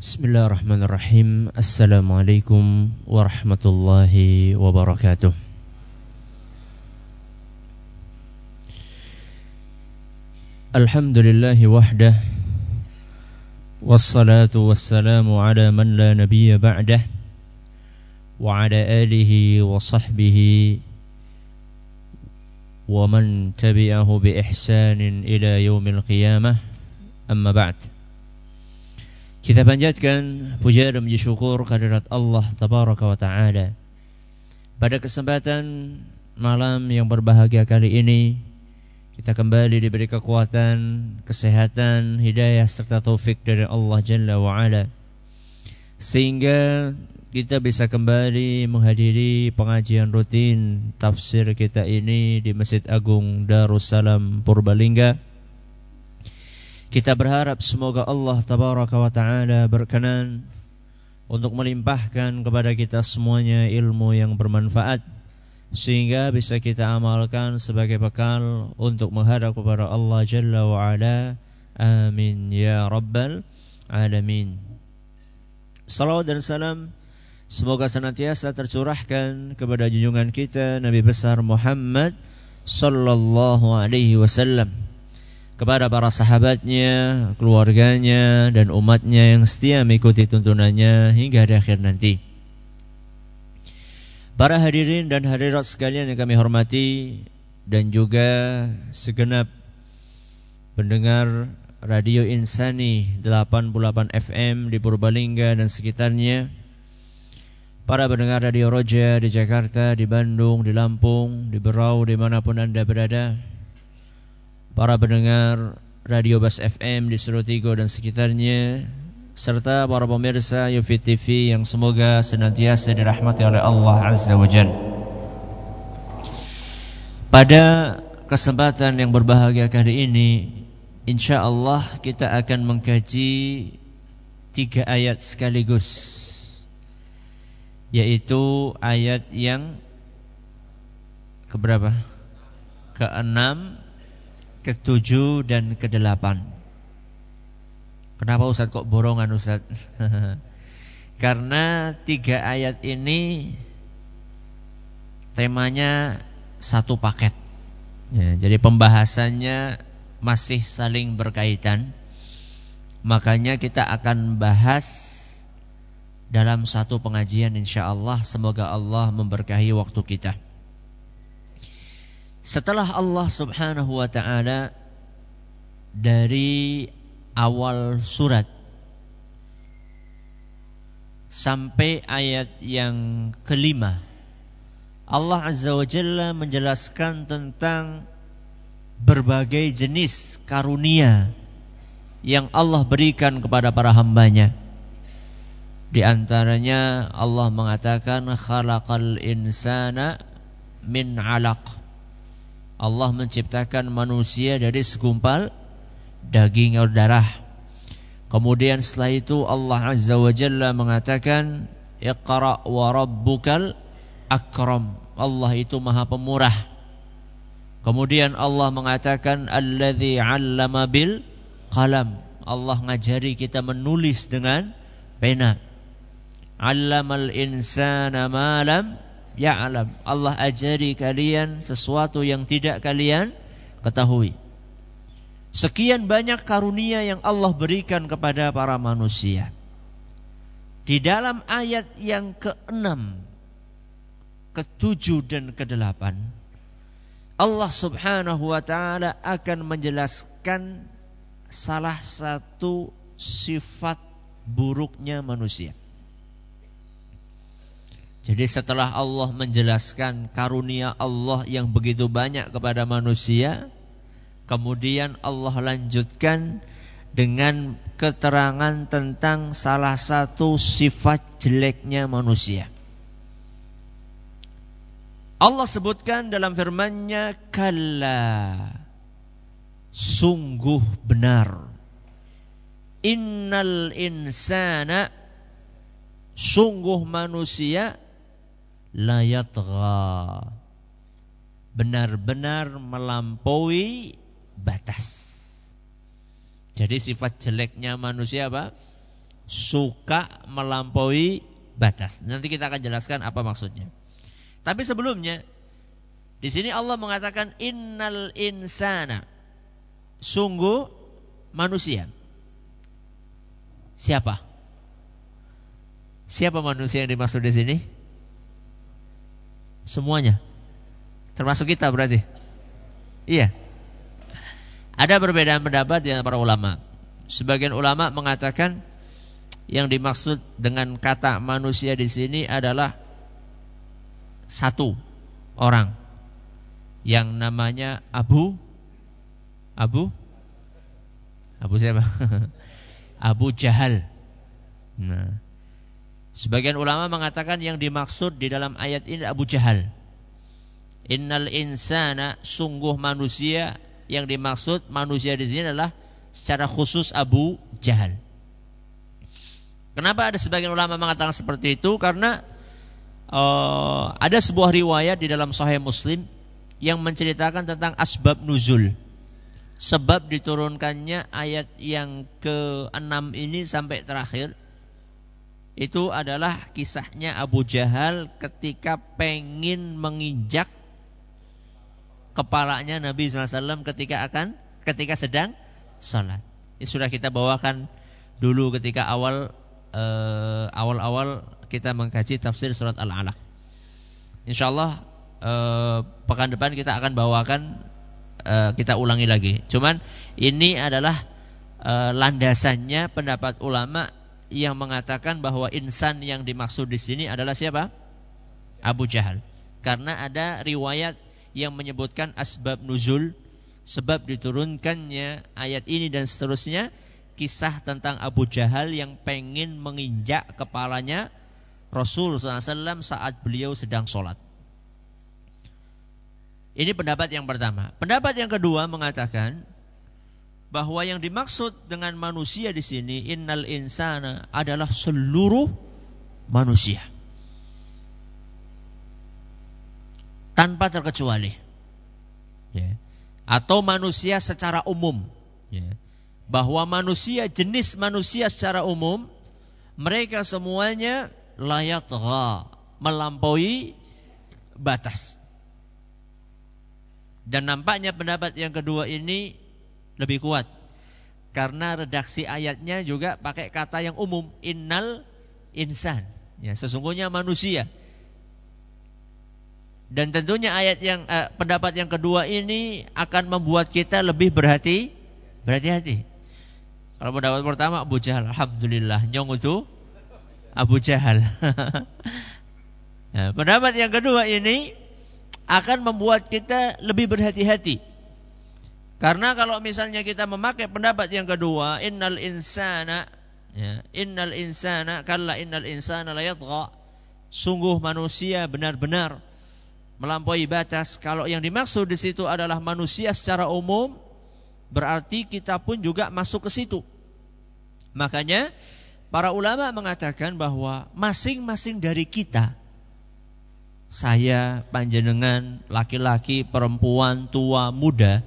بسم الله الرحمن الرحيم السلام عليكم ورحمة الله وبركاته الحمد لله وحده والصلاة والسلام على من لا نبي بعده وعلى آله وصحبه ومن تبعه بإحسان إلى يوم القيامة أما بعد Kita panjatkan puja dan puji syukur kehadirat Allah tabaraka wa taala. Pada kesempatan malam yang berbahagia kali ini kita kembali diberi kekuatan, kesehatan, hidayah serta taufik dari Allah Jalla wa ala. Sehingga kita bisa kembali menghadiri pengajian rutin tafsir kita ini di Masjid Agung Darussalam Purbalingga kita berharap semoga Allah tabaraka wa taala berkenan untuk melimpahkan kepada kita semuanya ilmu yang bermanfaat sehingga bisa kita amalkan sebagai bekal untuk menghadap kepada Allah Jalla wa ala. Amin ya rabbal alamin. Salawat dan salam semoga senantiasa tercurahkan kepada junjungan kita Nabi besar Muhammad sallallahu alaihi wasallam kepada para sahabatnya, keluarganya, dan umatnya yang setia mengikuti tuntunannya hingga di akhir nanti. Para hadirin dan hadirat sekalian yang kami hormati dan juga segenap pendengar Radio Insani 88 FM di Purbalingga dan sekitarnya. Para pendengar Radio Roja di Jakarta, di Bandung, di Lampung, di Berau, di mana pun Anda berada para pendengar Radio Bas FM di Tigo dan sekitarnya serta para pemirsa Yufi TV yang semoga senantiasa dirahmati oleh Allah Azza wa Jal. Pada kesempatan yang berbahagia kali ini Insya Allah kita akan mengkaji tiga ayat sekaligus Yaitu ayat yang keberapa? Keenam ketujuh dan kedelapan. Kenapa Ustaz kok borongan Ustaz? Karena tiga ayat ini temanya satu paket. Ya, jadi pembahasannya masih saling berkaitan. Makanya kita akan bahas dalam satu pengajian insya Allah. Semoga Allah memberkahi waktu kita. Setelah Allah Subhanahu wa taala dari awal surat sampai ayat yang kelima Allah Azza wa Jalla menjelaskan tentang berbagai jenis karunia yang Allah berikan kepada para hambanya. Di antaranya Allah mengatakan khalaqal insana min 'alaq. Allah menciptakan manusia dari segumpal daging atau darah. Kemudian setelah itu Allah Azza wa Jalla mengatakan Iqra wa rabbukal akram. Allah itu maha pemurah. Kemudian Allah mengatakan alladzi 'allama bil qalam. Allah ngajari kita menulis dengan pena. 'Allamal insana ma lam ya'lam. Allah ajari kalian sesuatu yang tidak kalian ketahui. Sekian banyak karunia yang Allah berikan kepada para manusia. Di dalam ayat yang ke-6, ke-7 dan ke-8, Allah Subhanahu wa taala akan menjelaskan salah satu sifat buruknya manusia. Jadi setelah Allah menjelaskan karunia Allah yang begitu banyak kepada manusia, kemudian Allah lanjutkan dengan keterangan tentang salah satu sifat jeleknya manusia. Allah sebutkan dalam firman-Nya kalla sungguh benar innal insana sungguh manusia layatgha benar-benar melampaui batas. Jadi sifat jeleknya manusia apa? suka melampaui batas. Nanti kita akan jelaskan apa maksudnya. Tapi sebelumnya di sini Allah mengatakan innal insana sungguh manusia. Siapa? Siapa manusia yang dimaksud di sini? Semuanya. Termasuk kita berarti. Iya. Ada perbedaan pendapat di para ulama. Sebagian ulama mengatakan yang dimaksud dengan kata manusia di sini adalah satu orang yang namanya Abu Abu Abu siapa? Abu Jahal. Nah, sebagian ulama mengatakan yang dimaksud di dalam ayat ini Abu Jahal. Innal insana sungguh manusia yang dimaksud manusia di sini adalah secara khusus Abu Jahal. Kenapa ada sebagian ulama mengatakan seperti itu? Karena uh, ada sebuah riwayat di dalam Sahih Muslim yang menceritakan tentang asbab nuzul. Sebab diturunkannya ayat yang ke-6 ini sampai terakhir itu adalah kisahnya Abu Jahal ketika pengin menginjak kepalanya Nabi SAW ketika akan ketika sedang salat. Ini sudah kita bawakan dulu ketika awal uh, awal-awal kita mengkaji tafsir surat Al-Alaq. Insyaallah uh, pekan depan kita akan bawakan uh, kita ulangi lagi. Cuman ini adalah uh, landasannya pendapat ulama yang mengatakan bahwa insan yang dimaksud di sini adalah siapa? Abu Jahal. Karena ada riwayat yang menyebutkan asbab nuzul, sebab diturunkannya ayat ini dan seterusnya kisah tentang Abu Jahal yang pengen menginjak kepalanya Rasul SAW saat beliau sedang sholat. Ini pendapat yang pertama. Pendapat yang kedua mengatakan bahwa yang dimaksud dengan manusia di sini innal insana adalah seluruh manusia. Tanpa terkecuali. Ya. Atau manusia secara umum. Ya bahwa manusia jenis manusia secara umum mereka semuanya layak melampaui batas. Dan nampaknya pendapat yang kedua ini lebih kuat. Karena redaksi ayatnya juga pakai kata yang umum innal insan. Ya sesungguhnya manusia. Dan tentunya ayat yang eh, pendapat yang kedua ini akan membuat kita lebih berhati berhati-hati. Kalau pendapat pertama Abu Jahal, alhamdulillah. Nyong itu Abu Jahal. nah, pendapat yang kedua ini akan membuat kita lebih berhati-hati. Karena kalau misalnya kita memakai pendapat yang kedua, innal insana ya, innal insana kalla innal insana la yatgha. Sungguh manusia benar-benar melampaui batas. Kalau yang dimaksud di situ adalah manusia secara umum, berarti kita pun juga masuk ke situ. Makanya para ulama mengatakan bahwa masing-masing dari kita saya, panjenengan, laki-laki, perempuan, tua, muda,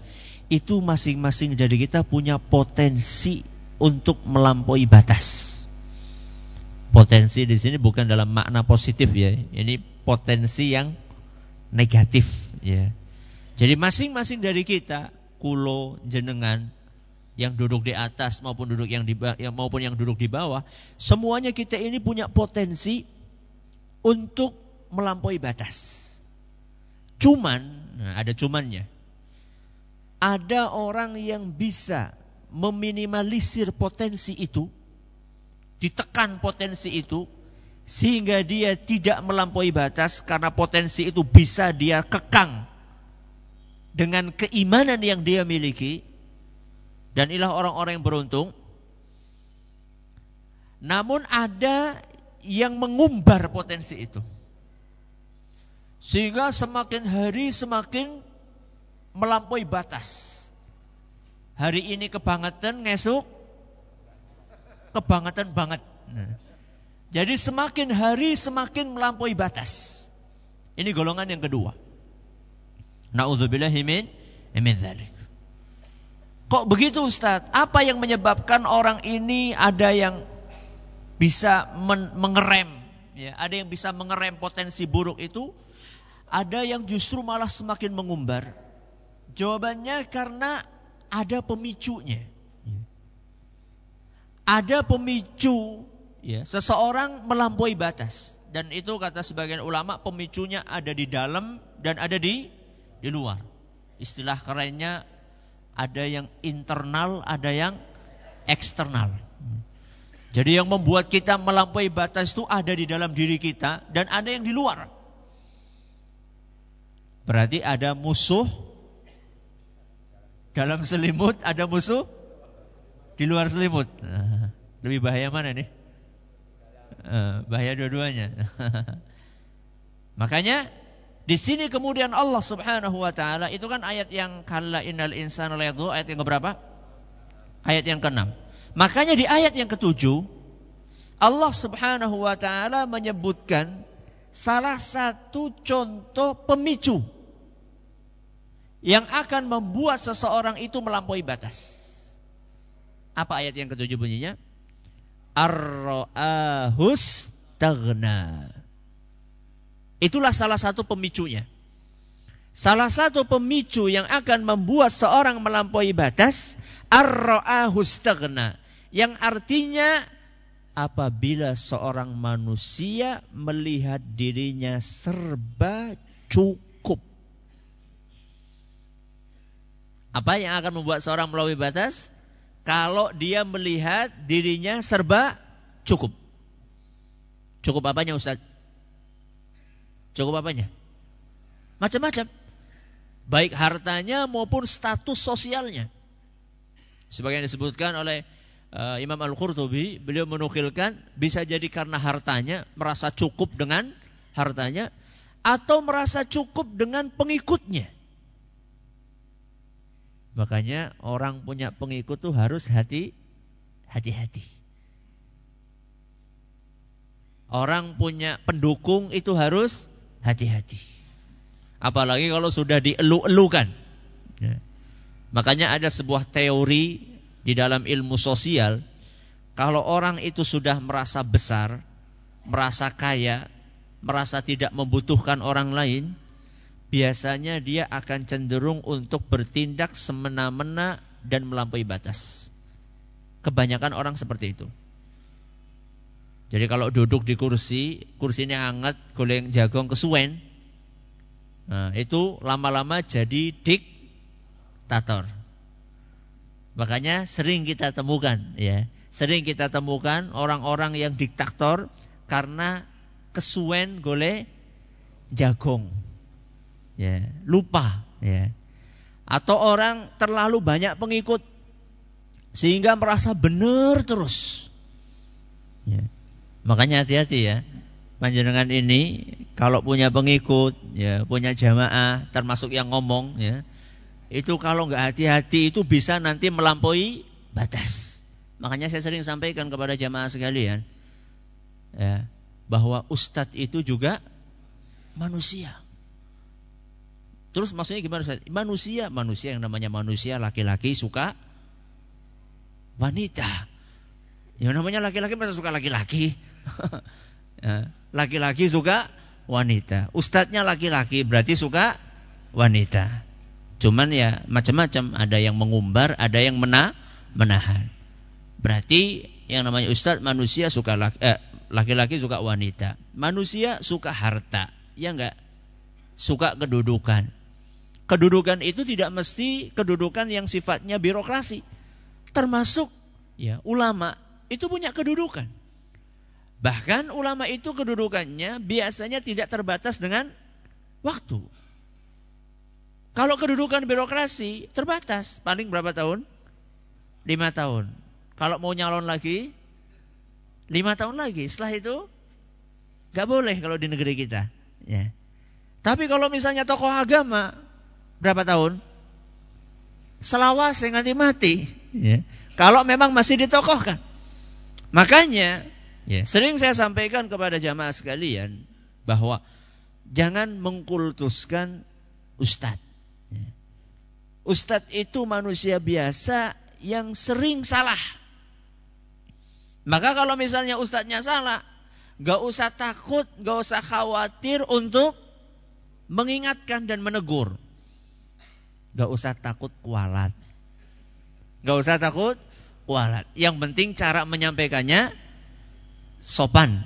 itu masing-masing dari kita punya potensi untuk melampaui batas. Potensi di sini bukan dalam makna positif ya, ini potensi yang negatif ya. Jadi masing-masing dari kita kulo jenengan yang duduk di atas maupun duduk yang di yang maupun yang duduk di bawah, semuanya kita ini punya potensi untuk melampaui batas. Cuman, nah ada cumannya. Ada orang yang bisa meminimalisir potensi itu, ditekan potensi itu, sehingga dia tidak melampaui batas karena potensi itu bisa dia kekang dengan keimanan yang dia miliki. Dan inilah orang-orang yang beruntung. Namun ada yang mengumbar potensi itu. Sehingga semakin hari semakin melampaui batas hari ini kebangetan ngesuk kebangetan banget nah. jadi semakin hari semakin melampaui batas ini golongan yang kedua Na'udzubillahi min min dzalik. Kok begitu Ustaz? Apa yang menyebabkan orang ini ada yang bisa men mengerem, ya, ada yang bisa mengerem potensi buruk itu, ada yang justru malah semakin mengumbar. Jawabannya karena ada pemicunya. Ada pemicu ya, seseorang melampaui batas dan itu kata sebagian ulama pemicunya ada di dalam dan ada di di luar. Istilah kerennya ada yang internal, ada yang eksternal. Jadi yang membuat kita melampaui batas itu ada di dalam diri kita dan ada yang di luar. Berarti ada musuh dalam selimut, ada musuh di luar selimut. Lebih bahaya mana nih? Eh, bahaya dua-duanya. Makanya di sini kemudian Allah Subhanahu wa taala itu kan ayat yang kalla innal insana layadhu ayat yang berapa? Ayat yang ke-6. Makanya di ayat yang ketujuh Allah Subhanahu wa taala menyebutkan salah satu contoh pemicu yang akan membuat seseorang itu melampaui batas. Apa ayat yang ketujuh bunyinya? Ar-ra'ahus. Itulah salah satu pemicunya. Salah satu pemicu yang akan membuat seorang melampaui batas ar-ra'ahus. Yang artinya apabila seorang manusia melihat dirinya serba cukup. Apa yang akan membuat seorang melampaui batas? kalau dia melihat dirinya serba cukup. Cukup apanya Ustaz? Cukup apanya? Macam-macam. Baik hartanya maupun status sosialnya. Sebagai yang disebutkan oleh uh, Imam Al-Qurtubi, beliau menukilkan bisa jadi karena hartanya, merasa cukup dengan hartanya, atau merasa cukup dengan pengikutnya. Makanya orang punya pengikut tuh harus hati hati-hati. Orang punya pendukung itu harus hati-hati. Apalagi kalau sudah dielu-elukan. Ya. Makanya ada sebuah teori di dalam ilmu sosial. Kalau orang itu sudah merasa besar, merasa kaya, merasa tidak membutuhkan orang lain, biasanya dia akan cenderung untuk bertindak semena-mena dan melampaui batas. Kebanyakan orang seperti itu. Jadi kalau duduk di kursi, kursinya hangat, goleng jagung kesuwen, nah, itu lama-lama jadi diktator. Makanya sering kita temukan, ya, sering kita temukan orang-orang yang diktator karena kesuwen golek jagung ya, lupa ya. Atau orang terlalu banyak pengikut sehingga merasa benar terus. Ya. Makanya hati-hati ya. Panjenengan ini kalau punya pengikut, ya, punya jamaah, termasuk yang ngomong, ya, itu kalau nggak hati-hati itu bisa nanti melampaui batas. Makanya saya sering sampaikan kepada jamaah sekalian, ya, bahwa ustadz itu juga manusia. Terus maksudnya gimana Ustaz? Manusia, manusia yang namanya manusia laki-laki suka wanita. Yang namanya laki-laki masa suka laki-laki? Ya, laki-laki suka wanita. Ustadznya laki-laki berarti suka wanita. Cuman ya macam-macam. Ada yang mengumbar, ada yang mena menahan. Berarti yang namanya ustadz manusia suka eh, laki-laki suka wanita. Manusia suka harta. Ya enggak? Suka kedudukan kedudukan itu tidak mesti kedudukan yang sifatnya birokrasi. Termasuk ya ulama itu punya kedudukan. Bahkan ulama itu kedudukannya biasanya tidak terbatas dengan waktu. Kalau kedudukan birokrasi terbatas, paling berapa tahun? Lima tahun. Kalau mau nyalon lagi, lima tahun lagi. Setelah itu, nggak boleh kalau di negeri kita. Ya. Tapi kalau misalnya tokoh agama, berapa tahun? Selawas yang nanti mati. Ya. Kalau memang masih ditokohkan. Makanya ya, sering saya sampaikan kepada jamaah sekalian bahwa jangan mengkultuskan ustadz. Ya. Ustadz itu manusia biasa yang sering salah. Maka kalau misalnya ustadznya salah, gak usah takut, gak usah khawatir untuk mengingatkan dan menegur. Gak usah takut kualat. Gak usah takut kualat. Yang penting cara menyampaikannya sopan.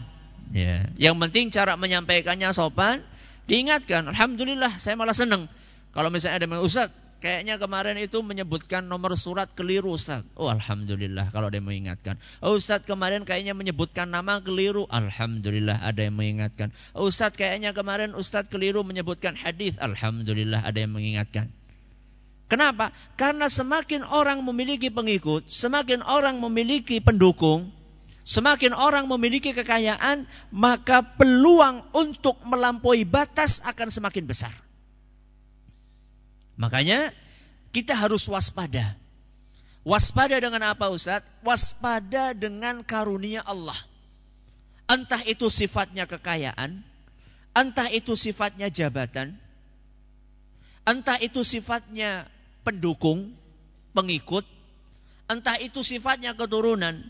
Ya. Yang penting cara menyampaikannya sopan, diingatkan. Alhamdulillah, saya malah senang. Kalau misalnya ada yang Ustaz, kayaknya kemarin itu menyebutkan nomor surat keliru Ustaz. Oh Alhamdulillah kalau ada yang mengingatkan. Oh Ustaz kemarin kayaknya menyebutkan nama keliru. Alhamdulillah ada yang mengingatkan. Oh Ustaz kayaknya kemarin Ustaz keliru menyebutkan hadis. Alhamdulillah ada yang mengingatkan. Kenapa? Karena semakin orang memiliki pengikut, semakin orang memiliki pendukung, Semakin orang memiliki kekayaan, maka peluang untuk melampaui batas akan semakin besar. Makanya kita harus waspada. Waspada dengan apa Ustaz? Waspada dengan karunia Allah. Entah itu sifatnya kekayaan, entah itu sifatnya jabatan, entah itu sifatnya pendukung, pengikut, entah itu sifatnya keturunan,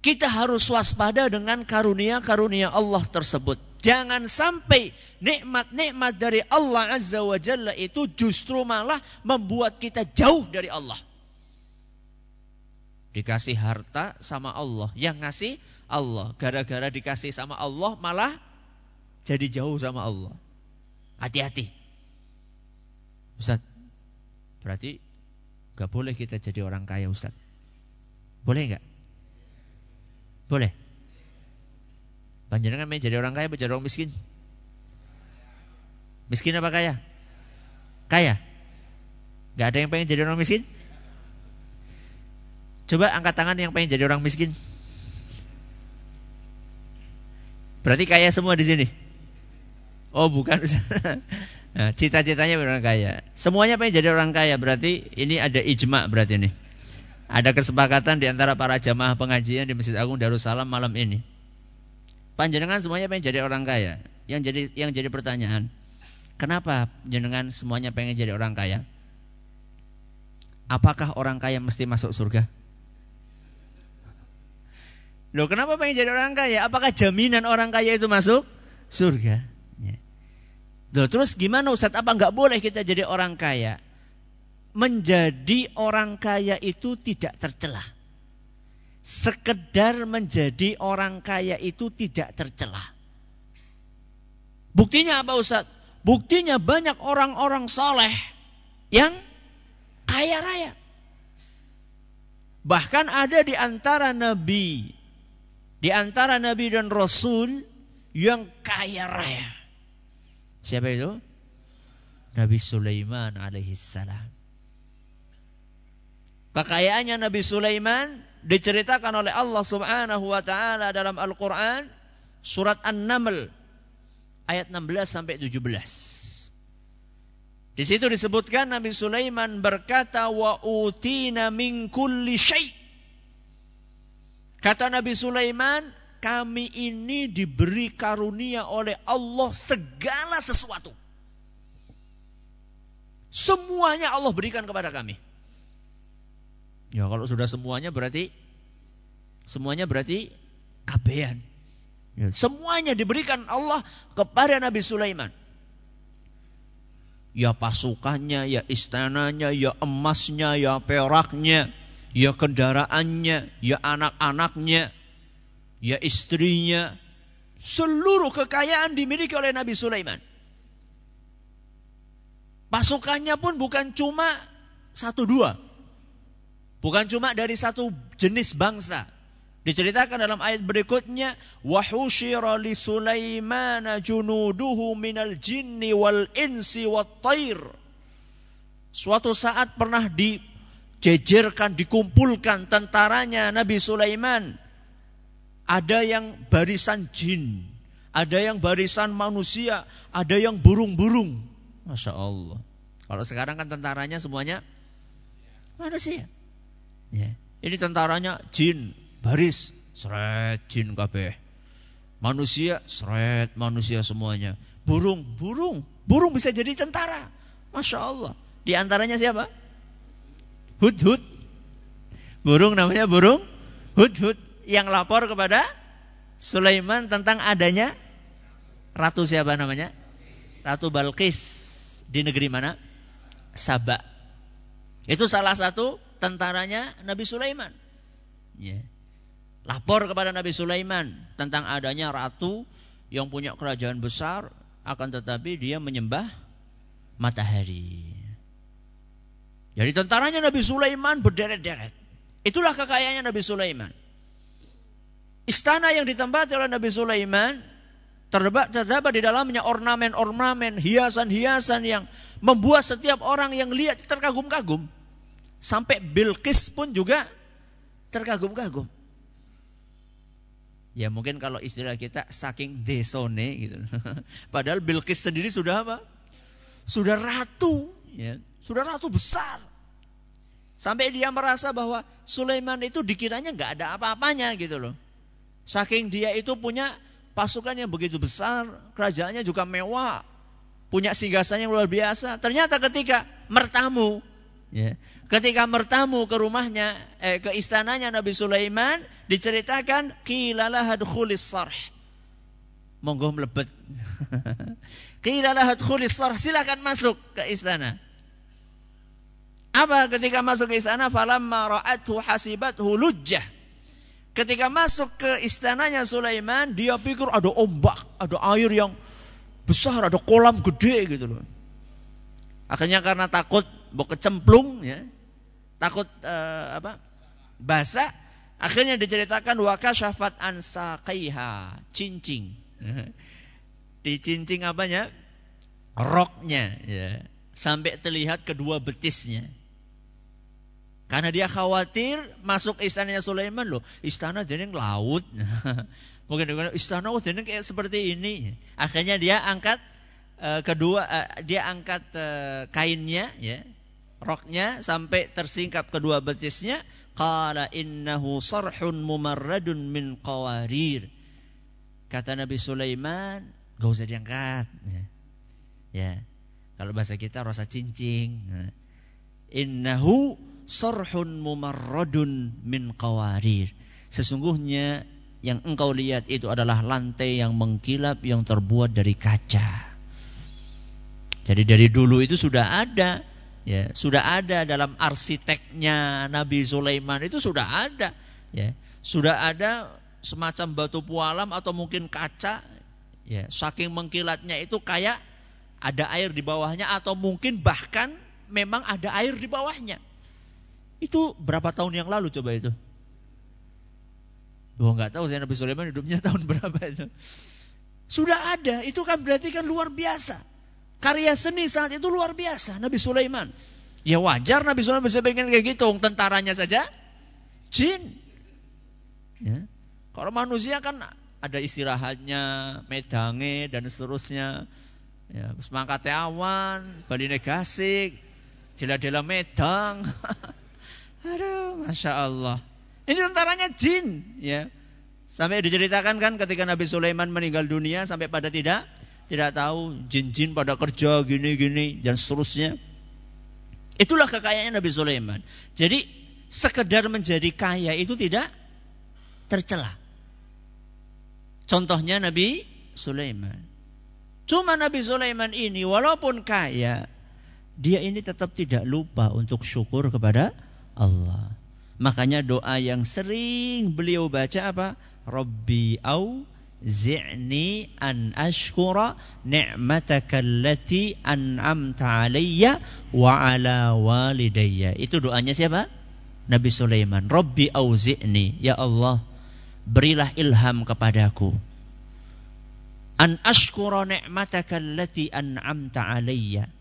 kita harus waspada dengan karunia-karunia Allah tersebut. Jangan sampai nikmat-nikmat dari Allah Azza wa Jalla itu justru malah membuat kita jauh dari Allah. Dikasih harta sama Allah, yang ngasih Allah. Gara-gara dikasih sama Allah malah jadi jauh sama Allah. Hati-hati. Ustaz, berarti gak boleh kita jadi orang kaya Ustaz. Boleh nggak? Boleh. Panjenengan pengen jadi orang kaya atau jadi orang miskin? Miskin apa kaya? Kaya. Gak ada yang pengen jadi orang miskin? Coba angkat tangan yang pengen jadi orang miskin. Berarti kaya semua di sini. Oh bukan. Nah, cita-citanya orang kaya. Semuanya pengen jadi orang kaya. Berarti ini ada ijma berarti ini. Ada kesepakatan di antara para jamaah pengajian di Masjid Agung Darussalam malam ini. Panjenengan semuanya pengen jadi orang kaya. Yang jadi yang jadi pertanyaan, kenapa jenengan semuanya pengen jadi orang kaya? Apakah orang kaya mesti masuk surga? Loh, kenapa pengen jadi orang kaya? Apakah jaminan orang kaya itu masuk surga? Ya. Loh, terus gimana Ustaz? Apa nggak boleh kita jadi orang kaya? menjadi orang kaya itu tidak tercela. Sekedar menjadi orang kaya itu tidak tercela. Buktinya apa Ustaz? Buktinya banyak orang-orang soleh yang kaya raya. Bahkan ada di antara nabi, di antara nabi dan rasul yang kaya raya. Siapa itu? Nabi Sulaiman alaihissalam. Kekayaannya Nabi Sulaiman diceritakan oleh Allah Subhanahu wa taala dalam Al-Qur'an surat An-Naml ayat 16 sampai 17. Di situ disebutkan Nabi Sulaiman berkata wa utina min kulli syai. Kata Nabi Sulaiman, kami ini diberi karunia oleh Allah segala sesuatu. Semuanya Allah berikan kepada kami. Ya kalau sudah semuanya berarti semuanya berarti kabehan. Ya, semuanya diberikan Allah kepada Nabi Sulaiman. Ya pasukannya, ya istananya, ya emasnya, ya peraknya, ya kendaraannya, ya anak-anaknya, ya istrinya. Seluruh kekayaan dimiliki oleh Nabi Sulaiman. Pasukannya pun bukan cuma satu dua, Bukan cuma dari satu jenis bangsa. Diceritakan dalam ayat berikutnya, "Wahusyira li Sulaiman junuduhu minal jinni wal insi tair." Suatu saat pernah dijejerkan, dikumpulkan tentaranya Nabi Sulaiman. Ada yang barisan jin, ada yang barisan manusia, ada yang burung-burung. Masya Allah. Kalau sekarang kan tentaranya semuanya manusia. Ya. Ini tentaranya jin, baris, seret jin kabeh. Manusia, seret manusia semuanya. Burung, burung, burung bisa jadi tentara. Masya Allah. Di antaranya siapa? Hud-hud. Burung namanya burung Hudhud yang lapor kepada Sulaiman tentang adanya ratu siapa namanya? Ratu Balkis di negeri mana? Sabak. Itu salah satu tentaranya Nabi Sulaiman. Ya. Lapor kepada Nabi Sulaiman tentang adanya ratu yang punya kerajaan besar, akan tetapi dia menyembah matahari. Jadi tentaranya Nabi Sulaiman berderet-deret. Itulah kekayaannya Nabi Sulaiman. Istana yang ditempati oleh Nabi Sulaiman terdapat, terdapat di dalamnya ornamen-ornamen, hiasan-hiasan yang membuat setiap orang yang lihat terkagum-kagum. Sampai Bilqis pun juga terkagum-kagum. Ya mungkin kalau istilah kita saking desone gitu. Padahal Bilqis sendiri sudah apa? Sudah ratu, ya. Sudah ratu besar. Sampai dia merasa bahwa Sulaiman itu dikiranya nggak ada apa-apanya gitu loh. Saking dia itu punya pasukan yang begitu besar, kerajaannya juga mewah, punya singgasan yang luar biasa. Ternyata ketika mertamu, ya, ketika mertamu ke rumahnya, eh, ke istananya Nabi Sulaiman, diceritakan kilalah hadkhulis sarh. Monggo melebet. kilalah hadkhulis sarh, silakan masuk ke istana. Apa ketika masuk ke istana? Falamma ra'athu hasibathu lujjah. Ketika masuk ke istananya Sulaiman, dia pikir ada ombak, ada air yang besar, ada kolam gede gitu loh. Akhirnya karena takut mau kecemplung ya, takut uh, apa? basah, akhirnya diceritakan waka syafat ansa kaiha, cincing. Dicincing apanya? Roknya ya, sampai terlihat kedua betisnya. Karena dia khawatir masuk istananya Sulaiman loh. Istana jadi laut. Mungkin istana oh jadi kayak seperti ini. Akhirnya dia angkat uh, kedua uh, dia angkat uh, kainnya ya, roknya sampai tersingkap kedua betisnya. Qala innahu sarhun mumarradun min qawarir. Kata Nabi Sulaiman, gak usah diangkat. Ya. ya. Kalau bahasa kita rasa cincing. Nah. Innahu sarhun mumarradun min qawarir. Sesungguhnya yang engkau lihat itu adalah lantai yang mengkilap yang terbuat dari kaca. Jadi dari dulu itu sudah ada ya, sudah ada dalam arsiteknya Nabi Sulaiman itu sudah ada ya. Sudah ada semacam batu pualam atau mungkin kaca ya, saking mengkilatnya itu kayak ada air di bawahnya atau mungkin bahkan memang ada air di bawahnya. Itu berapa tahun yang lalu coba itu? Gua nggak tahu saya Nabi Sulaiman hidupnya tahun berapa itu. Sudah ada, itu kan berarti kan luar biasa. Karya seni saat itu luar biasa Nabi Sulaiman. Ya wajar Nabi Sulaiman bisa pengen kayak gitu, tentaranya saja jin. Ya. Kalau manusia kan ada istirahatnya, medange dan seterusnya. Ya, semangkat awan, bali negasi, jela-jela medang. Aduh, masya Allah. Ini tentaranya jin, ya. Sampai diceritakan kan ketika Nabi Sulaiman meninggal dunia sampai pada tidak tidak tahu jin-jin pada kerja gini-gini dan seterusnya. Itulah kekayaannya Nabi Sulaiman. Jadi sekedar menjadi kaya itu tidak tercela. Contohnya Nabi Sulaiman. Cuma Nabi Sulaiman ini walaupun kaya, dia ini tetap tidak lupa untuk syukur kepada Allah. Makanya doa yang sering beliau baca apa? Rabbi au zi'ni an ashkura ni'mataka allati an'amta alayya wa ala walidayya. Itu doanya siapa? Nabi Sulaiman. Rabbi auzi'ni, ya Allah, berilah ilham kepadaku. An ashkura ni'mataka allati an'amta alayya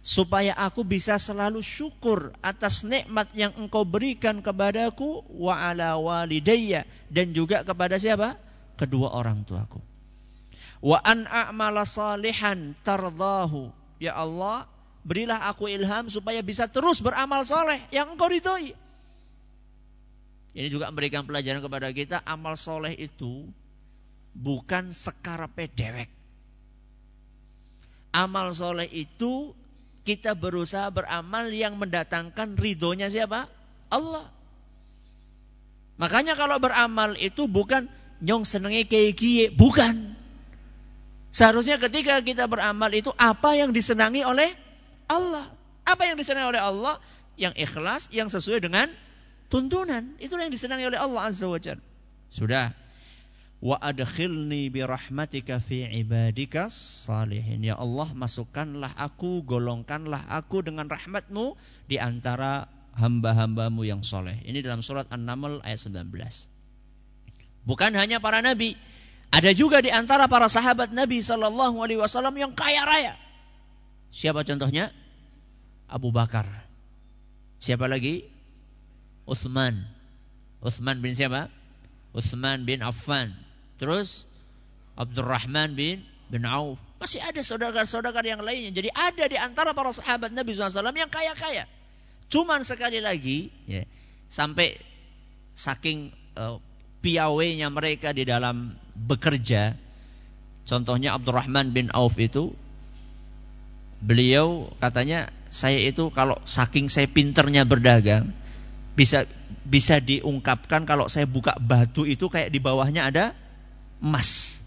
supaya aku bisa selalu syukur atas nikmat yang engkau berikan kepadaku wa ala walidayya dan juga kepada siapa? kedua orang tuaku. Wa an a'mala salihan tardahu. Ya Allah, berilah aku ilham supaya bisa terus beramal soleh yang engkau ridhoi. Ini juga memberikan pelajaran kepada kita, amal soleh itu bukan sekarape dewek. Amal soleh itu kita berusaha beramal yang mendatangkan ridhonya siapa? Allah. Makanya kalau beramal itu bukan nyong senengi kayak bukan. Seharusnya ketika kita beramal itu apa yang disenangi oleh Allah. Apa yang disenangi oleh Allah? Yang ikhlas, yang sesuai dengan tuntunan. Itulah yang disenangi oleh Allah Azza wa Jalla. Sudah. Wa adkhilni bi rahmatika fi ibadika salihin. Ya Allah, masukkanlah aku, golongkanlah aku dengan rahmatmu di antara hamba-hambamu yang soleh. Ini dalam surat An-Naml ayat 19. Bukan hanya para nabi, ada juga di antara para sahabat Nabi Shallallahu Alaihi Wasallam yang kaya raya. Siapa contohnya? Abu Bakar. Siapa lagi? Uthman. Uthman bin siapa? Uthman bin Affan. Terus Abdurrahman bin bin Auf. Masih ada saudara-saudara yang lainnya. Jadi ada di antara para sahabat Nabi SAW yang kaya-kaya. Cuman sekali lagi, ya, sampai saking uh, piawainya mereka di dalam bekerja. Contohnya Abdurrahman bin Auf itu beliau katanya saya itu kalau saking saya pinternya berdagang bisa bisa diungkapkan kalau saya buka batu itu kayak di bawahnya ada emas.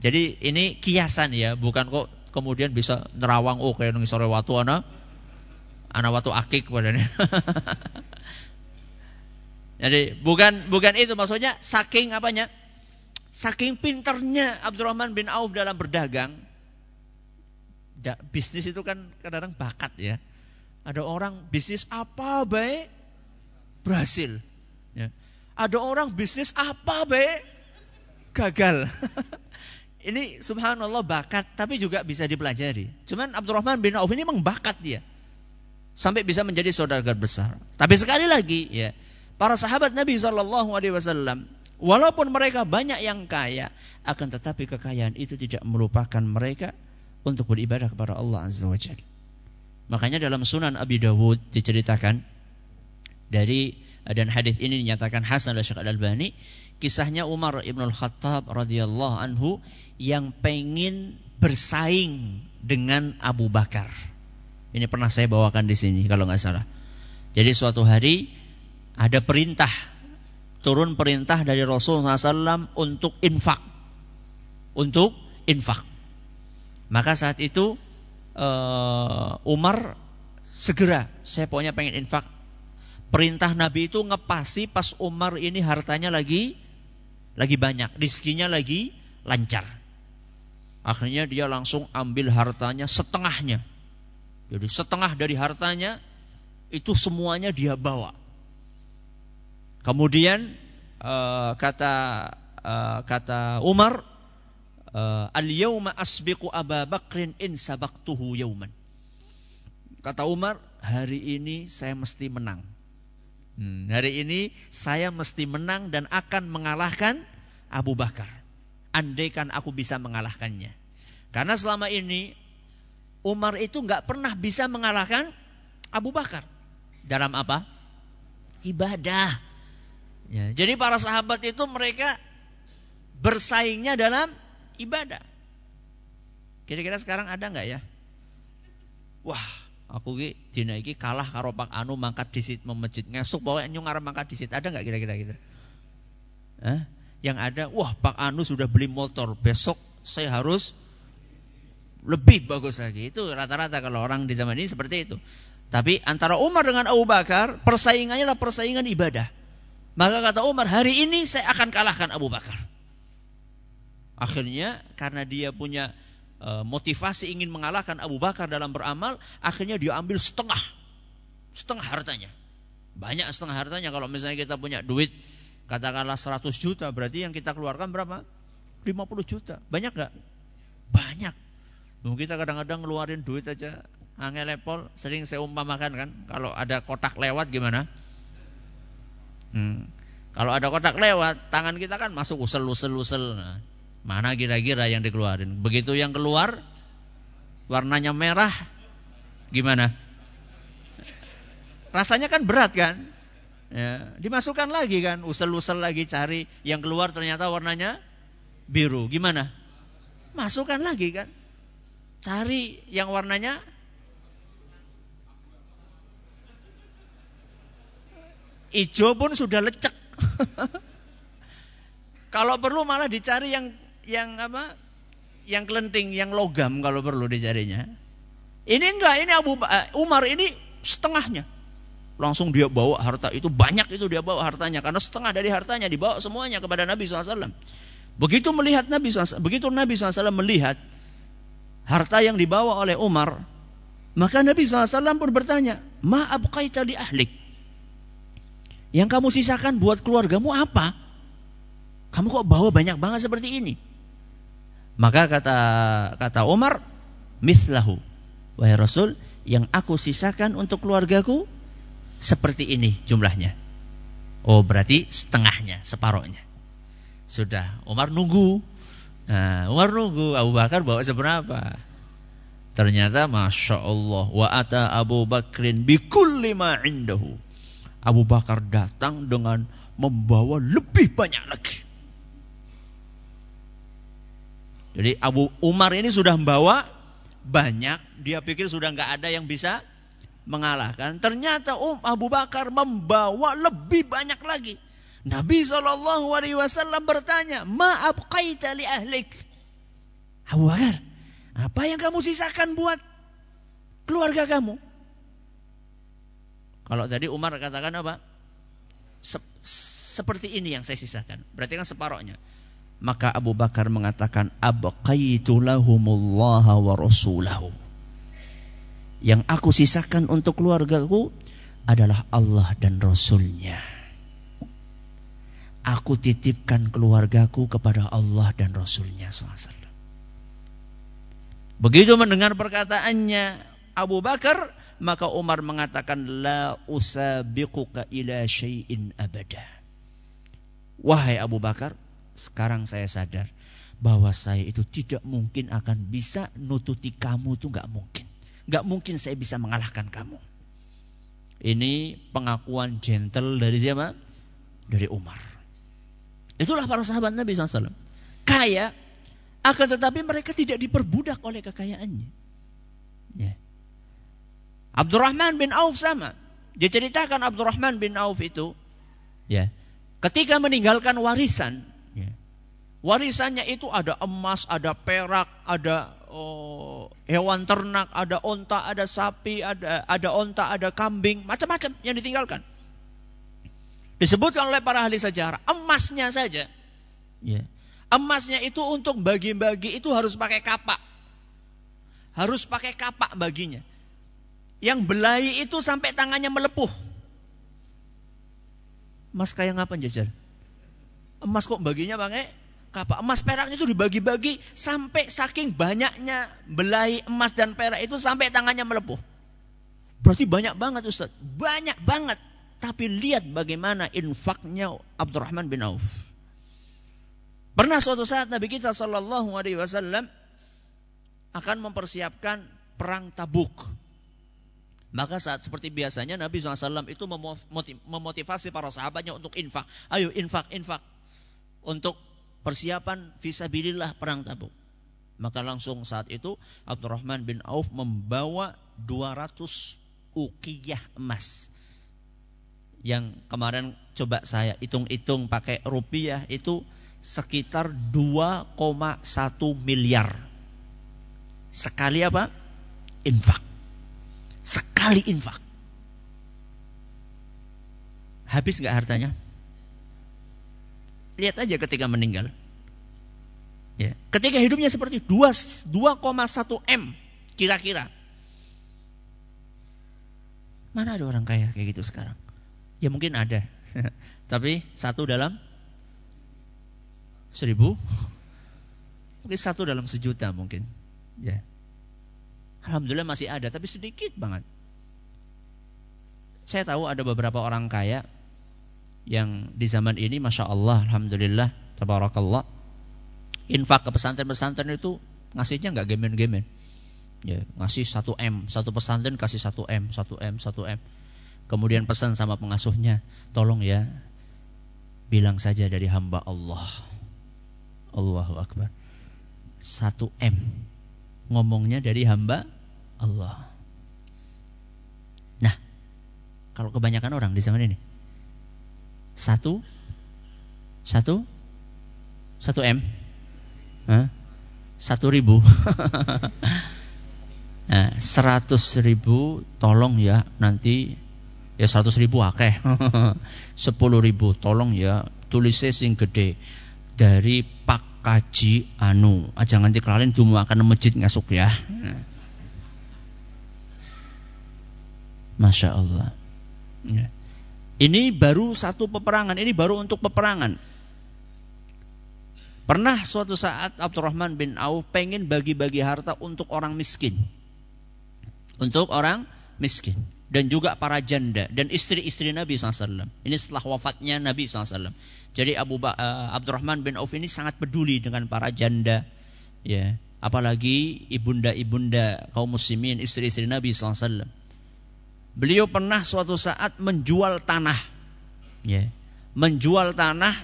Jadi ini kiasan ya, bukan kok kemudian bisa nerawang oh kayak nang sore watu ana ana watu akik padanya. Jadi bukan bukan itu maksudnya saking apanya? Saking pinternya Abdurrahman bin Auf dalam berdagang. Da, bisnis itu kan kadang-kadang bakat ya. Ada orang bisnis apa baik berhasil. Ya. Ada orang bisnis apa baik gagal. ini subhanallah bakat tapi juga bisa dipelajari. Cuman Abdurrahman bin Auf ini memang bakat dia. Sampai bisa menjadi saudara besar. Tapi sekali lagi ya, para sahabat Nabi Shallallahu Alaihi Wasallam, walaupun mereka banyak yang kaya, akan tetapi kekayaan itu tidak melupakan mereka untuk beribadah kepada Allah Azza wa Jalla. Makanya dalam Sunan Abi Dawud diceritakan dari dan hadis ini dinyatakan Hasan oleh Syekh Al-Albani, kisahnya Umar Ibn Al-Khattab radhiyallahu anhu yang pengen bersaing dengan Abu Bakar. Ini pernah saya bawakan di sini kalau nggak salah. Jadi suatu hari ada perintah turun perintah dari Rasul SAW untuk infak untuk infak maka saat itu uh, Umar segera saya pokoknya pengen infak perintah Nabi itu ngepasi pas Umar ini hartanya lagi lagi banyak rizkinya lagi lancar akhirnya dia langsung ambil hartanya setengahnya jadi setengah dari hartanya itu semuanya dia bawa Kemudian uh, kata uh, kata Umar, uh, al-yauma asbiqu Aba Bakrin in sabaqtuhu yauman. Kata Umar, hari ini saya mesti menang. Hmm, hari ini saya mesti menang dan akan mengalahkan Abu Bakar. Andaikan aku bisa mengalahkannya. Karena selama ini Umar itu nggak pernah bisa mengalahkan Abu Bakar. Dalam apa? Ibadah. Ya, jadi para sahabat itu mereka bersaingnya dalam ibadah. Kira-kira sekarang ada nggak ya? Wah, aku ki dina iki kalah karo Pak Anu mangkat disit memejit ngesuk bawa nyung arep mangkat disit. Ada nggak kira-kira gitu? Hah? Yang ada, wah Pak Anu sudah beli motor, besok saya harus lebih bagus lagi. Itu rata-rata kalau orang di zaman ini seperti itu. Tapi antara Umar dengan Abu Bakar, persaingannya adalah persaingan ibadah. Maka kata Umar, hari ini saya akan kalahkan Abu Bakar. Akhirnya karena dia punya motivasi ingin mengalahkan Abu Bakar dalam beramal, akhirnya dia ambil setengah. Setengah hartanya. Banyak setengah hartanya kalau misalnya kita punya duit katakanlah 100 juta, berarti yang kita keluarkan berapa? 50 juta. Banyak gak? Banyak. Mungkin kita kadang-kadang ngeluarin duit aja angel lepol, sering saya umpamakan kan, kalau ada kotak lewat gimana? Hmm. Kalau ada kotak lewat, tangan kita kan masuk usel usel usel. Nah, mana kira-kira yang dikeluarin? Begitu yang keluar, warnanya merah, gimana? Rasanya kan berat kan? Ya, dimasukkan lagi kan, usel-usel lagi cari yang keluar ternyata warnanya biru. Gimana? Masukkan lagi kan? Cari yang warnanya Ijo pun sudah lecek. kalau perlu malah dicari yang yang apa? Yang kelenting, yang logam kalau perlu dicarinya. Ini enggak, ini Abu eh, Umar ini setengahnya. Langsung dia bawa harta itu banyak itu dia bawa hartanya karena setengah dari hartanya dibawa semuanya kepada Nabi SAW. Begitu melihat Nabi SAW, begitu Nabi SAW melihat harta yang dibawa oleh Umar, maka Nabi SAW pun bertanya, Ma abqaita li ahlik? Yang kamu sisakan buat keluargamu apa? Kamu kok bawa banyak banget seperti ini? Maka kata kata Umar, mislahu. Wahai Rasul, yang aku sisakan untuk keluargaku seperti ini jumlahnya. Oh berarti setengahnya, separohnya. Sudah, Umar nunggu. Nah, Umar nunggu, Abu Bakar bawa seberapa? Ternyata Masya Allah Wa ata Abu Bakrin Bikul lima indahu Abu Bakar datang dengan Membawa lebih banyak lagi Jadi Abu Umar ini sudah membawa Banyak Dia pikir sudah nggak ada yang bisa mengalahkan. Ternyata um, Abu Bakar membawa lebih banyak lagi. Nabi Shallallahu Alaihi Wasallam bertanya, Maaf kaita li ahlik. Abu Bakar, apa yang kamu sisakan buat keluarga kamu? Kalau tadi Umar katakan apa? seperti ini yang saya sisakan. Berarti kan separohnya. Maka Abu Bakar mengatakan, wa rasulahu. Yang aku sisakan untuk keluargaku adalah Allah dan Rasulnya. Aku titipkan keluargaku kepada Allah dan Rasulnya SAW. Begitu mendengar perkataannya Abu Bakar, maka Umar mengatakan la usabiquka ila syai'in abada. Wahai Abu Bakar, sekarang saya sadar bahwa saya itu tidak mungkin akan bisa nututi kamu itu nggak mungkin. Gak mungkin saya bisa mengalahkan kamu. Ini pengakuan gentle dari siapa? Dari Umar. Itulah para sahabat Nabi SAW. Kaya, akan tetapi mereka tidak diperbudak oleh kekayaannya. Ya. Abdurrahman bin Auf sama. Diceritakan Abdurrahman bin Auf itu, ya, ketika meninggalkan warisan, warisannya itu ada emas, ada perak, ada oh, hewan ternak, ada onta, ada sapi, ada ada onta, ada kambing, macam-macam yang ditinggalkan. Disebutkan oleh para ahli sejarah, emasnya saja. Ya. Emasnya itu untuk bagi-bagi itu harus pakai kapak. Harus pakai kapak baginya. Yang belai itu sampai tangannya melepuh. Emas kayak ngapa jajar? Emas kok baginya pakai kapak emas perak itu dibagi-bagi sampai saking banyaknya belai emas dan perak itu sampai tangannya melepuh. Berarti banyak banget Ustaz. Banyak banget. Tapi lihat bagaimana infaknya Abdurrahman bin Auf. Pernah suatu saat Nabi kita Shallallahu Alaihi Wasallam akan mempersiapkan perang Tabuk. Maka saat seperti biasanya Nabi SAW itu memotivasi para sahabatnya untuk infak. Ayo infak, infak. Untuk persiapan visabilillah perang Tabuk. Maka langsung saat itu Abdurrahman bin Auf membawa 200 ukiyah emas. Yang kemarin coba saya hitung-hitung pakai rupiah itu sekitar 2,1 miliar. Sekali apa? Infak. Sekali infak. Habis nggak hartanya? Lihat aja ketika meninggal. Ya. Ketika hidupnya seperti 2,1 M kira-kira. Mana ada orang kaya kayak gitu sekarang? Ya mungkin ada. Tapi satu dalam seribu. Mungkin satu dalam sejuta mungkin. Ya. Alhamdulillah masih ada, tapi sedikit banget. Saya tahu ada beberapa orang kaya yang di zaman ini Masya Allah Alhamdulillah Tabarakallah. Infak ke pesantren-pesantren itu ngasihnya nggak gemen-gemen. Ya ngasih 1 M satu pesantren kasih 1 M 1 M 1 M. Kemudian pesan sama pengasuhnya tolong ya bilang saja dari hamba Allah. Allahu Akbar. 1 M ngomongnya dari hamba Allah. Nah kalau kebanyakan orang di zaman ini Satu? Satu? Satu M? Satu ribu. nah, seratus ribu tolong ya nanti ya seratus ribu akeh. Sepuluh ribu tolong ya tulisnya sing gede dari Pak Kaji Anu. Aja nganti kelalen dulu akan masjid ngasuk ya. Masya Allah. Ya. Ini baru satu peperangan, ini baru untuk peperangan. Pernah suatu saat Abdurrahman bin Auf pengen bagi-bagi harta untuk orang miskin. Untuk orang miskin. Dan juga para janda dan istri-istri Nabi SAW. Ini setelah wafatnya Nabi SAW. Jadi Abu ba uh, Abdurrahman bin Auf ini sangat peduli dengan para janda. Ya, apalagi ibunda-ibunda kaum muslimin, istri-istri Nabi SAW. Beliau pernah suatu saat menjual tanah. Ya, menjual tanah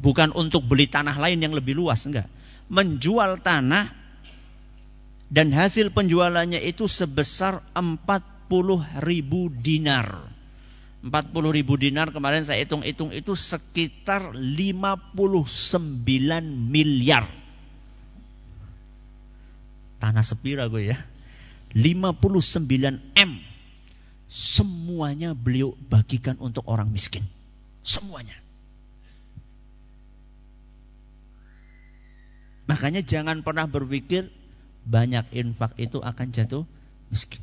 bukan untuk beli tanah lain yang lebih luas enggak. Menjual tanah dan hasil penjualannya itu sebesar 40 ribu dinar. 40 ribu dinar kemarin saya hitung-hitung itu sekitar 59 miliar. Tanah sepira gue ya. 59 M semuanya beliau bagikan untuk orang miskin semuanya Makanya jangan pernah berpikir banyak infak itu akan jatuh miskin.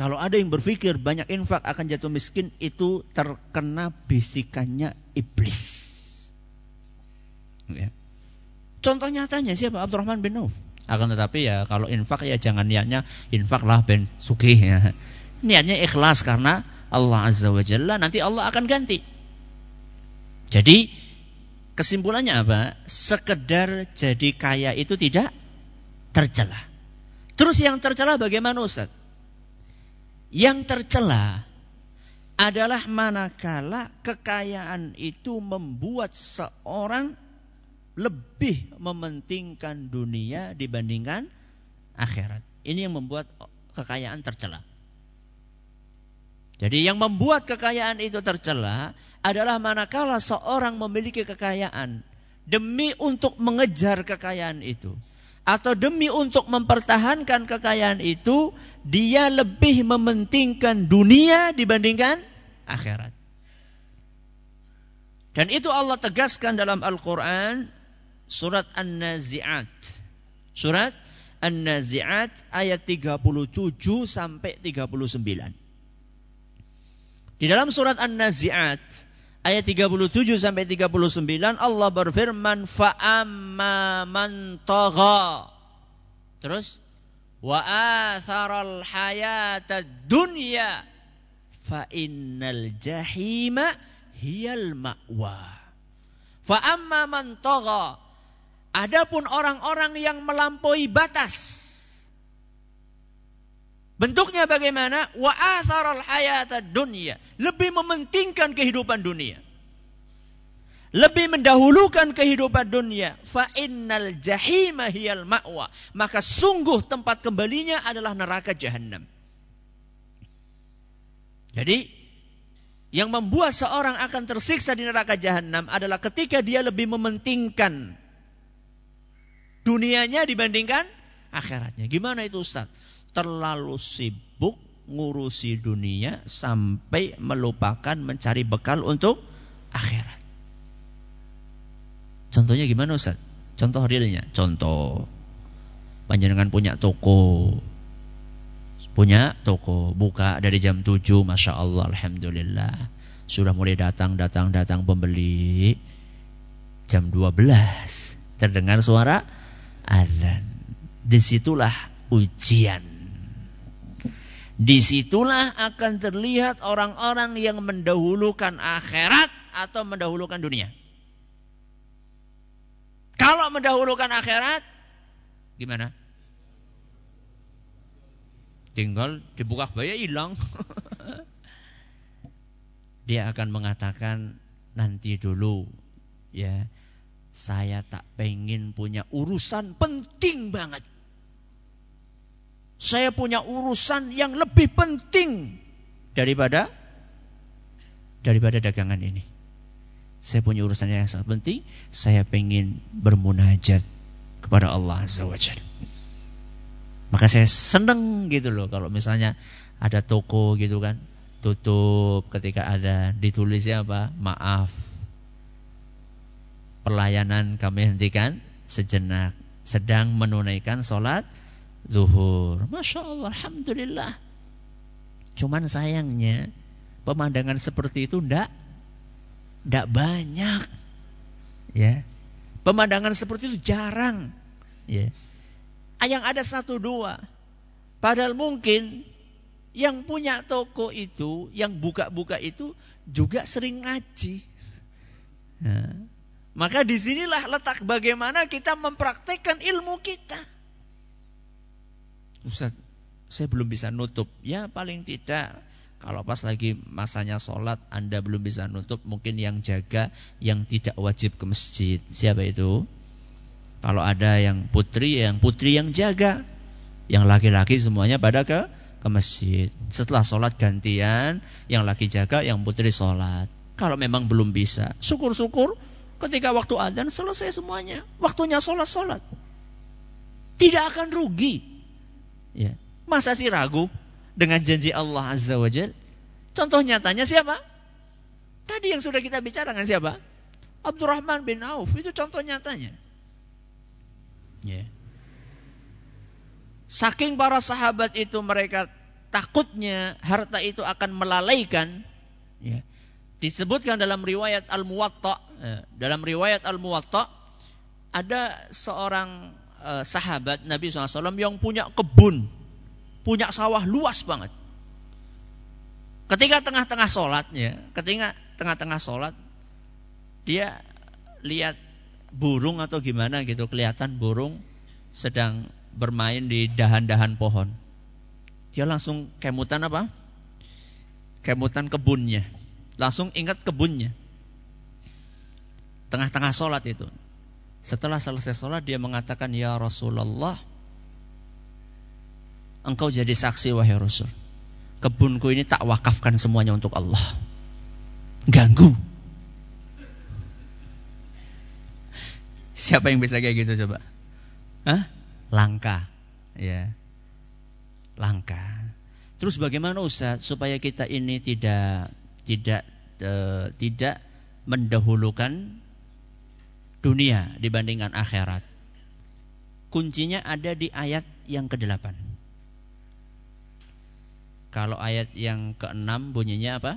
Kalau ada yang berpikir banyak infak akan jatuh miskin itu terkena bisikannya iblis. Ya. Contoh nyatanya siapa? Abdurrahman bin Auf. Akan tetapi ya kalau infak ya jangan niatnya infak lah ben sugih ya. Niatnya ikhlas karena Allah Azza wa Jalla nanti Allah akan ganti. Jadi Kesimpulannya apa? Sekedar jadi kaya itu tidak tercela. Terus yang tercela bagaimana Ustaz? Yang tercela adalah manakala kekayaan itu membuat seorang lebih mementingkan dunia dibandingkan akhirat. Ini yang membuat kekayaan tercela. Jadi yang membuat kekayaan itu tercela adalah manakala seorang memiliki kekayaan demi untuk mengejar kekayaan itu atau demi untuk mempertahankan kekayaan itu dia lebih mementingkan dunia dibandingkan akhirat. Dan itu Allah tegaskan dalam Al-Qur'an surat An-Nazi'at. Surat An-Nazi'at ayat 37 sampai 39. Di dalam surat An-Nazi'at ayat 37 sampai 39 Allah berfirman fa amma man tagha terus wa atharal hayata dunya fa innal jahima hiyal ma'wa fa tagha adapun orang-orang yang melampaui batas Bentuknya bagaimana? Wa atharal hayata dunia. Lebih mementingkan kehidupan dunia. Lebih mendahulukan kehidupan dunia. Fa innal jahima hiyal ma'wa. Maka sungguh tempat kembalinya adalah neraka jahanam. Jadi yang membuat seorang akan tersiksa di neraka jahanam adalah ketika dia lebih mementingkan dunianya dibandingkan akhiratnya. Gimana itu Ustaz? terlalu sibuk ngurusi dunia sampai melupakan mencari bekal untuk akhirat. Contohnya gimana Ustaz? Contoh realnya. Contoh. Panjenengan punya toko. Punya toko. Buka dari jam 7. Masya Allah. Alhamdulillah. Sudah mulai datang, datang, datang pembeli. Jam 12. Terdengar suara azan. Di situlah ujian Di situlah akan terlihat orang-orang yang mendahulukan akhirat atau mendahulukan dunia. Kalau mendahulukan akhirat, gimana? Tinggal dibuka bayar hilang. Dia akan mengatakan nanti dulu ya saya tak pengen punya urusan penting banget saya punya urusan yang lebih penting daripada daripada dagangan ini. Saya punya urusan yang sangat penting, saya pengen bermunajat kepada Allah Azza Maka saya seneng gitu loh kalau misalnya ada toko gitu kan, tutup ketika ada ditulisnya apa? Maaf. Pelayanan kami hentikan sejenak sedang menunaikan sholat zuhur. Masya Allah, Alhamdulillah. Cuman sayangnya pemandangan seperti itu ndak ndak banyak. Ya. Pemandangan seperti itu jarang. Ya. Yang ada satu dua. Padahal mungkin yang punya toko itu, yang buka-buka itu juga sering ngaji. Maka di sinilah letak bagaimana kita mempraktekkan ilmu kita. Ustaz, saya belum bisa nutup. Ya paling tidak kalau pas lagi masanya sholat Anda belum bisa nutup Mungkin yang jaga yang tidak wajib ke masjid Siapa itu? Kalau ada yang putri Yang putri yang jaga Yang laki-laki semuanya pada ke ke masjid. Setelah sholat gantian, yang laki jaga, yang putri sholat. Kalau memang belum bisa, syukur-syukur ketika waktu adzan selesai semuanya. Waktunya sholat sholat. Tidak akan rugi. Ya. Masa sih ragu dengan janji Allah Azza wa Jal? Contoh nyatanya siapa? Tadi yang sudah kita bicarakan siapa? Abdurrahman bin Auf itu contoh nyatanya. Ya. Saking para sahabat itu mereka takutnya harta itu akan melalaikan. Ya. Disebutkan dalam riwayat Al-Muwatta, dalam riwayat Al-Muwatta ada seorang uh, sahabat Nabi SAW yang punya kebun, punya sawah luas banget. Ketika tengah-tengah sholat, ya, ketika tengah-tengah sholat, dia lihat burung atau gimana gitu, kelihatan burung sedang bermain di dahan-dahan pohon. Dia langsung kemutan apa? Kemutan kebunnya. Langsung ingat kebunnya. Tengah-tengah sholat itu. Setelah selesai sholat dia mengatakan, Ya Rasulullah, engkau jadi saksi wahai Rasul. Kebunku ini tak wakafkan semuanya untuk Allah. Ganggu. Siapa yang bisa kayak gitu coba? Hah? langka ya langka terus bagaimana Ustaz supaya kita ini tidak tidak e, tidak mendahulukan dunia dibandingkan akhirat. Kuncinya ada di ayat yang ke-8. Kalau ayat yang ke-6 bunyinya apa?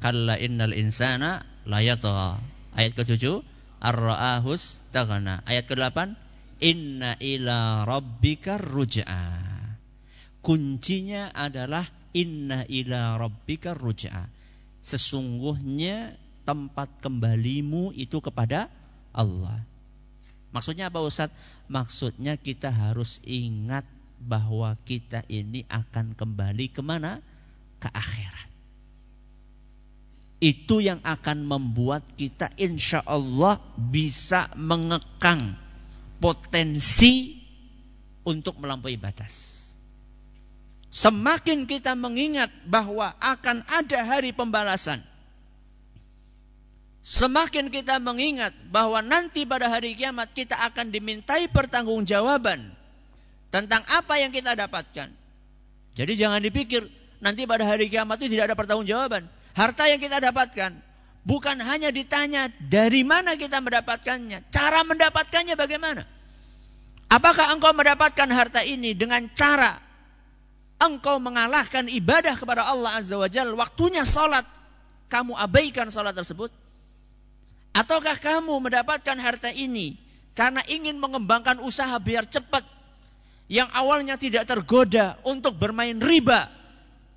Kalla innal insana layatgha ayat ke-7 ar-ra'ahus ayat ke-8 Inna ila rabbika ruj'a. Kuncinya adalah inna ila rabbika ruj'a. Sesungguhnya tempat kembalimu itu kepada Allah. Maksudnya apa Ustaz? Maksudnya kita harus ingat bahwa kita ini akan kembali ke mana? Ke akhirat. Itu yang akan membuat kita insya Allah bisa mengekang potensi untuk melampaui batas. Semakin kita mengingat bahwa akan ada hari pembalasan, semakin kita mengingat bahwa nanti pada hari kiamat kita akan dimintai pertanggungjawaban tentang apa yang kita dapatkan. Jadi jangan dipikir nanti pada hari kiamat itu tidak ada pertanggungjawaban. Harta yang kita dapatkan Bukan hanya ditanya dari mana kita mendapatkannya, cara mendapatkannya bagaimana. Apakah engkau mendapatkan harta ini dengan cara engkau mengalahkan ibadah kepada Allah Azza wa Jalla, waktunya salat, kamu abaikan salat tersebut? Ataukah kamu mendapatkan harta ini karena ingin mengembangkan usaha biar cepat, yang awalnya tidak tergoda untuk bermain riba,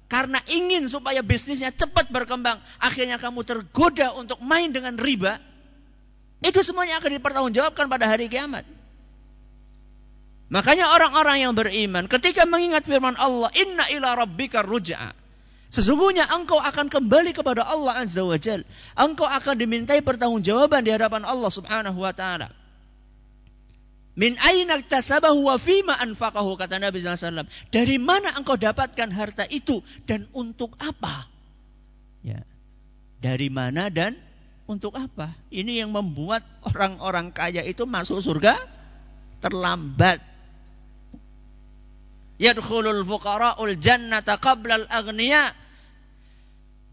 karena ingin supaya bisnisnya cepat berkembang, akhirnya kamu tergoda untuk main dengan riba, itu semuanya akan dipertanggungjawabkan pada hari kiamat. Makanya orang-orang yang beriman ketika mengingat firman Allah, "Inna ila rabbika ruj'a." Sesungguhnya engkau akan kembali kepada Allah Azza wa Jal. Engkau akan dimintai pertanggungjawaban di hadapan Allah Subhanahu wa taala. Min aina tasabahu wa fima anfaqahu kata Nabi SAW. Dari mana engkau dapatkan harta itu dan untuk apa? Ya. Dari mana dan untuk apa? Ini yang membuat orang-orang kaya itu masuk surga terlambat. Yadkhulul fuqara'ul jannata qabla al-aghniya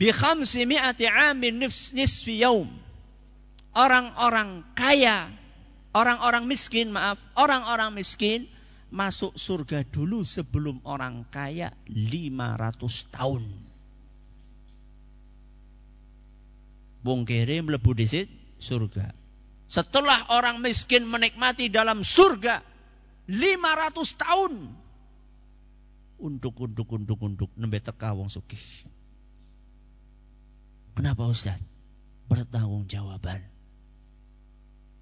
bi khamsi mi'ati amin nisfi yaum. Orang-orang kaya, orang-orang miskin, maaf, orang-orang miskin masuk surga dulu sebelum orang kaya 500 tahun. Bung Kere melebu di surga. Setelah orang miskin menikmati dalam surga 500 tahun. Untuk. Nembe teka wong sugih. Kenapa Ustaz? Bertanggung jawaban.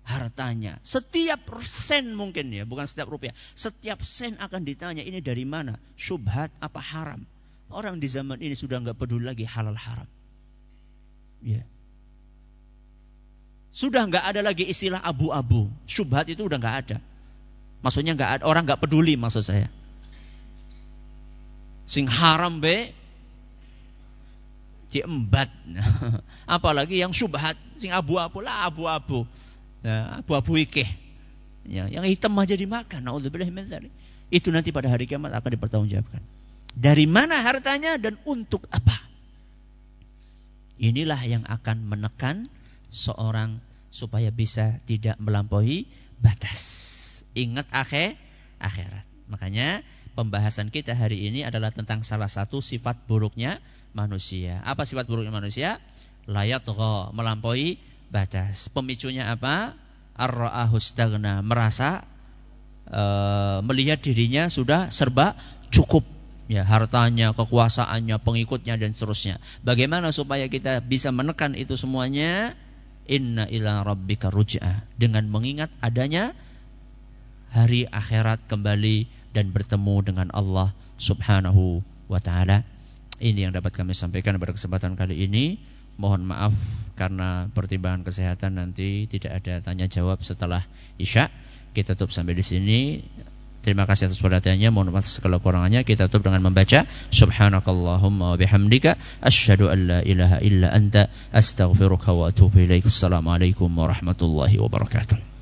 Hartanya. Setiap sen mungkin ya. Bukan setiap rupiah. Setiap sen akan ditanya. Ini dari mana? Subhat apa haram? Orang di zaman ini sudah nggak peduli lagi halal haram. Ya. Sudah nggak ada lagi istilah abu-abu. Subhat itu udah nggak ada. Maksudnya nggak ada orang nggak peduli maksud saya. Sing haram be diembat. Apalagi yang subhat, sing abu-abu lah abu-abu. Ya, abu-abu ikeh. Ya, yang hitam aja dimakan. Nauzubillah Itu nanti pada hari kiamat akan dipertanggungjawabkan. Dari mana hartanya dan untuk apa? Inilah yang akan menekan seorang supaya bisa tidak melampaui batas. Ingat akhir akhirat. Makanya pembahasan kita hari ini adalah tentang salah satu sifat buruknya manusia. Apa sifat buruknya manusia? Layat melampaui batas. Pemicunya apa? Ar-ra'ahustagna, merasa e, melihat dirinya sudah serba cukup ya hartanya, kekuasaannya, pengikutnya dan seterusnya. Bagaimana supaya kita bisa menekan itu semuanya? inna ila rabbika ruj'a dengan mengingat adanya hari akhirat kembali dan bertemu dengan Allah Subhanahu wa taala. Ini yang dapat kami sampaikan pada kesempatan kali ini. Mohon maaf karena pertimbangan kesehatan nanti tidak ada tanya jawab setelah Isya. Kita tutup sampai di sini. Terima kasih atas perhatiannya. Mohon maaf segala kurangannya. Kita tutup dengan membaca Subhanakallahumma wa bihamdika asyhadu an la ilaha illa anta astaghfiruka wa atubu ilaik. Assalamualaikum warahmatullahi wabarakatuh.